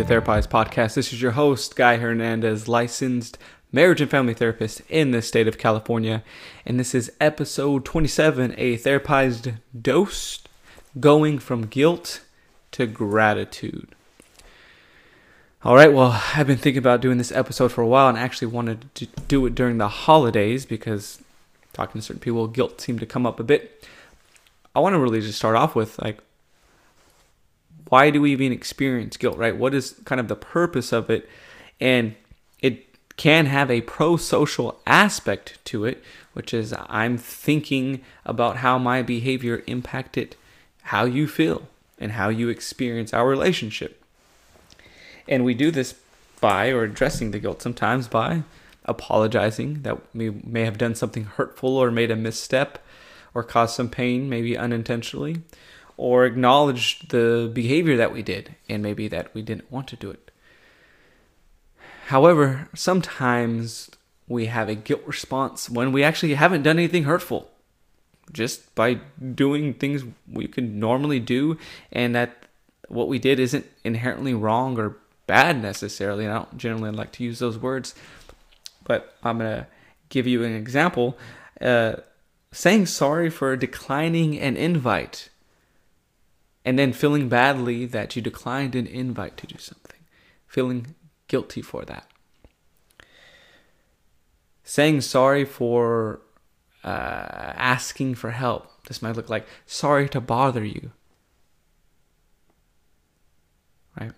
to Therapize Podcast. This is your host, Guy Hernandez, licensed marriage and family therapist in the state of California. And this is episode 27, a therapized dose going from guilt to gratitude. All right, well, I've been thinking about doing this episode for a while and actually wanted to do it during the holidays because talking to certain people, guilt seemed to come up a bit. I want to really just start off with like, why do we even experience guilt, right? What is kind of the purpose of it? And it can have a pro social aspect to it, which is I'm thinking about how my behavior impacted how you feel and how you experience our relationship. And we do this by or addressing the guilt sometimes by apologizing that we may have done something hurtful or made a misstep or caused some pain, maybe unintentionally or acknowledge the behavior that we did and maybe that we didn't want to do it. However, sometimes we have a guilt response when we actually haven't done anything hurtful, just by doing things we could normally do, and that what we did isn't inherently wrong or bad necessarily. And I don't generally like to use those words, but I'm going to give you an example. Uh, saying sorry for declining an invite and then feeling badly that you declined an invite to do something, feeling guilty for that. Saying sorry for uh, asking for help. This might look like sorry to bother you. Right?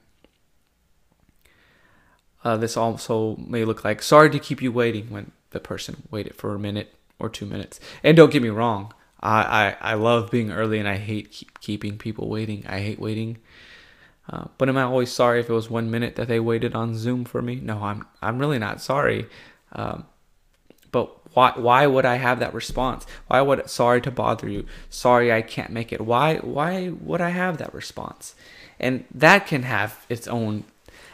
Uh, this also may look like sorry to keep you waiting when the person waited for a minute or two minutes. And don't get me wrong, I, I, I love being early and I hate keep keeping people waiting. I hate waiting. Uh, but am I always sorry if it was one minute that they waited on Zoom for me? No, I'm I'm really not sorry. Um, but why why would I have that response? Why would sorry to bother you? Sorry I can't make it. Why why would I have that response? And that can have its own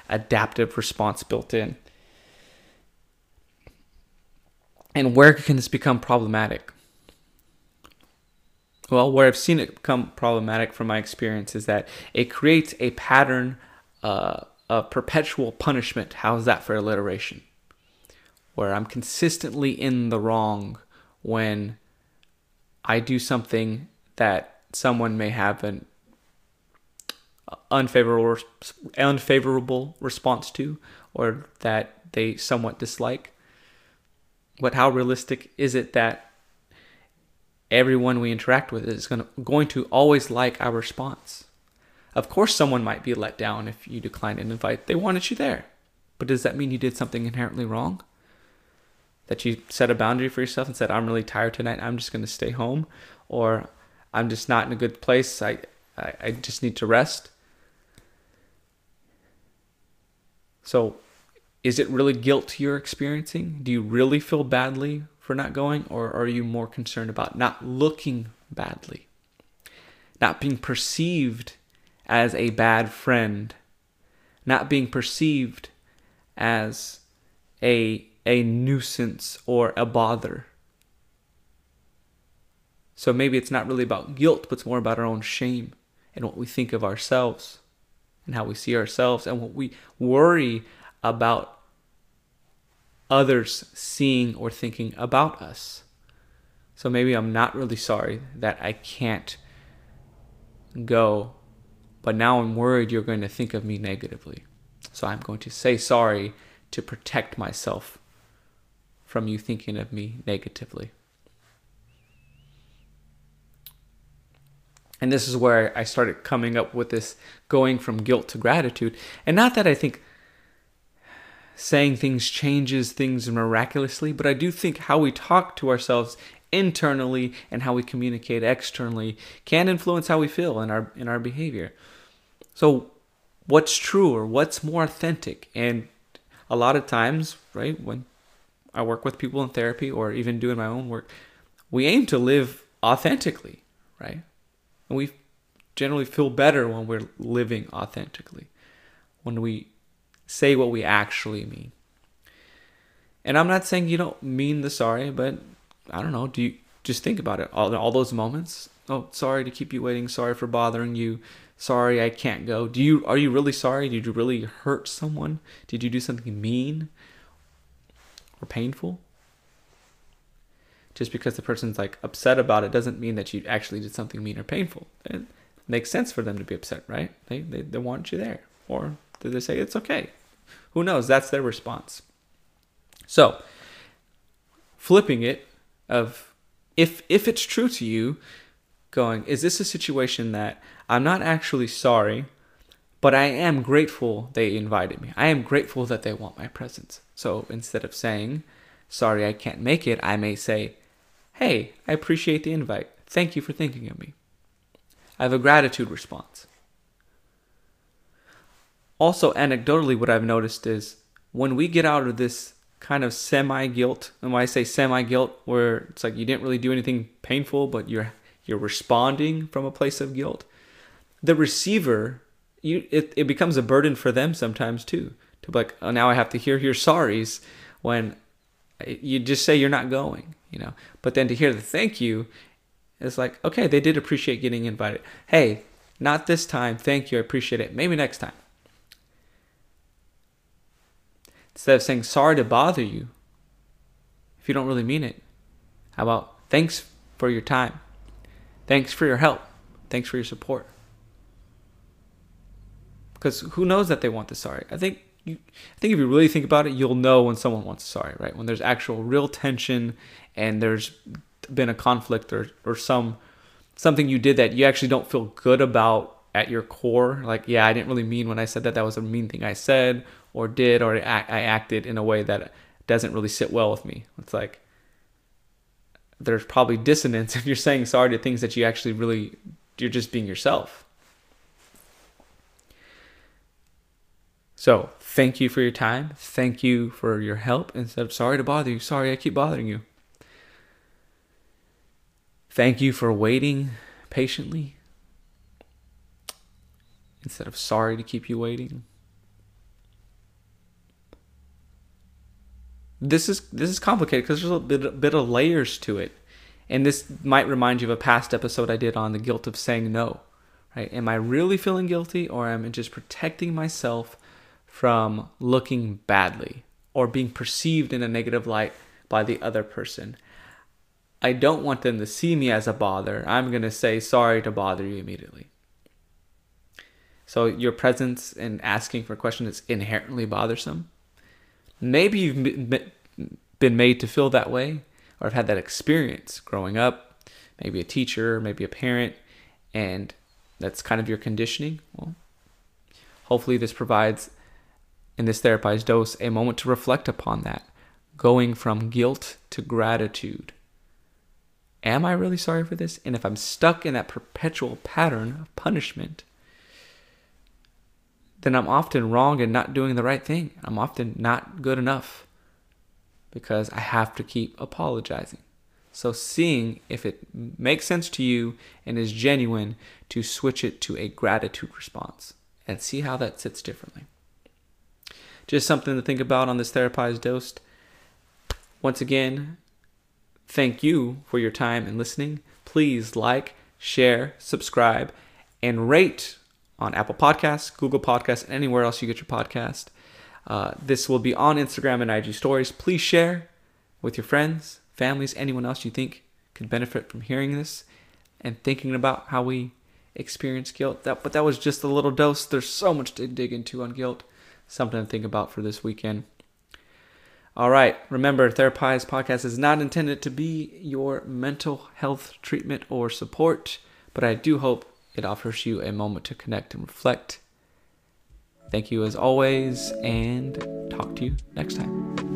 adaptive response built in. And where can this become problematic? Well, where I've seen it become problematic from my experience is that it creates a pattern uh, of perpetual punishment. How's that for alliteration? Where I'm consistently in the wrong when I do something that someone may have an unfavorable unfavorable response to or that they somewhat dislike. But how realistic is it that everyone we interact with is going to, going to always like our response. Of course, someone might be let down if you decline an invite. They wanted you there. But does that mean you did something inherently wrong? That you set a boundary for yourself and said, I'm really tired tonight. I'm just going to stay home. Or I'm just not in a good place. I, I, I just need to rest. So, is it really guilt you're experiencing? Do you really feel badly for not going, or are you more concerned about not looking badly? Not being perceived as a bad friend, not being perceived as a, a nuisance or a bother. So maybe it's not really about guilt, but it's more about our own shame and what we think of ourselves and how we see ourselves and what we worry about others seeing or thinking about us. So maybe I'm not really sorry that I can't go, but now I'm worried you're going to think of me negatively. So I'm going to say sorry to protect myself from you thinking of me negatively. And this is where I started coming up with this going from guilt to gratitude. And not that I think saying things changes things miraculously, but I do think how we talk to ourselves internally and how we communicate externally can influence how we feel in our in our behavior. So what's true or what's more authentic? And a lot of times, right, when I work with people in therapy or even doing my own work, we aim to live authentically, right? And we generally feel better when we're living authentically. When we say what we actually mean. And I'm not saying you don't mean the sorry, but I don't know. Do you just think about it? All, all those moments oh, sorry to keep you waiting. Sorry for bothering you. Sorry, I can't go. Do you are you really sorry? Did you really hurt someone? Did you do something mean or painful? Just because the person's like upset about it doesn't mean that you actually did something mean or painful. It makes sense for them to be upset, right? They they, they want you there. Or did they say it's okay? Who knows? That's their response. So, flipping it of if if it's true to you, going, is this a situation that I'm not actually sorry, but I am grateful they invited me. I am grateful that they want my presence. So instead of saying, sorry I can't make it, I may say, hey, I appreciate the invite. Thank you for thinking of me. I have a gratitude response. Also, anecdotally, what I've noticed is when we get out of this kind of semi guilt, and when I say semi guilt, where it's like you didn't really do anything painful, but you're you're responding from a place of guilt, the receiver, you it, it becomes a burden for them sometimes too. To be like, oh, now I have to hear your sorries when you just say you're not going, you know. But then to hear the thank you, it's like, okay, they did appreciate getting invited. Hey, not this time. Thank you. I appreciate it. Maybe next time. Instead of saying sorry to bother you, if you don't really mean it, how about thanks for your time? Thanks for your help. Thanks for your support. Because who knows that they want the sorry? I think you, I think if you really think about it, you'll know when someone wants sorry, right? When there's actual real tension and there's been a conflict or, or some something you did that you actually don't feel good about at your core. Like, yeah, I didn't really mean when I said that. That was a mean thing I said or did, or I acted in a way that doesn't really sit well with me. It's like there's probably dissonance if you're saying sorry to things that you actually really you're just being yourself. So, thank you for your time. Thank you for your help. Instead of sorry to bother you, sorry I keep bothering you. Thank you for waiting patiently instead of sorry to keep you waiting. This is this is complicated because there's a bit, bit of layers to it, and this might remind you of a past episode I did on the guilt of saying no. Right? Am I really feeling guilty, or am I just protecting myself from looking badly or being perceived in a negative light by the other person? I don't want them to see me as a bother. I'm going to say sorry to bother you immediately. So your presence and asking for questions is inherently bothersome. Maybe you've been made to feel that way or have had that experience growing up, maybe a teacher, maybe a parent, and that's kind of your conditioning. Well, hopefully this provides in this therapized dose a moment to reflect upon that, going from guilt to gratitude Am I really sorry for this? And if I'm stuck in that perpetual pattern of punishment, then I'm often wrong and not doing the right thing. I'm often not good enough because I have to keep apologizing. So, seeing if it makes sense to you and is genuine to switch it to a gratitude response and see how that sits differently. Just something to think about on this therapized dose. Once again, Thank you for your time and listening. Please like, share, subscribe, and rate on Apple Podcasts, Google Podcasts, and anywhere else you get your podcast. Uh, this will be on Instagram and IG stories. Please share with your friends, families, anyone else you think could benefit from hearing this and thinking about how we experience guilt. That, but that was just a little dose. There's so much to dig into on guilt. Something to think about for this weekend. All right. Remember, Therapize podcast is not intended to be your mental health treatment or support, but I do hope it offers you a moment to connect and reflect. Thank you as always, and talk to you next time.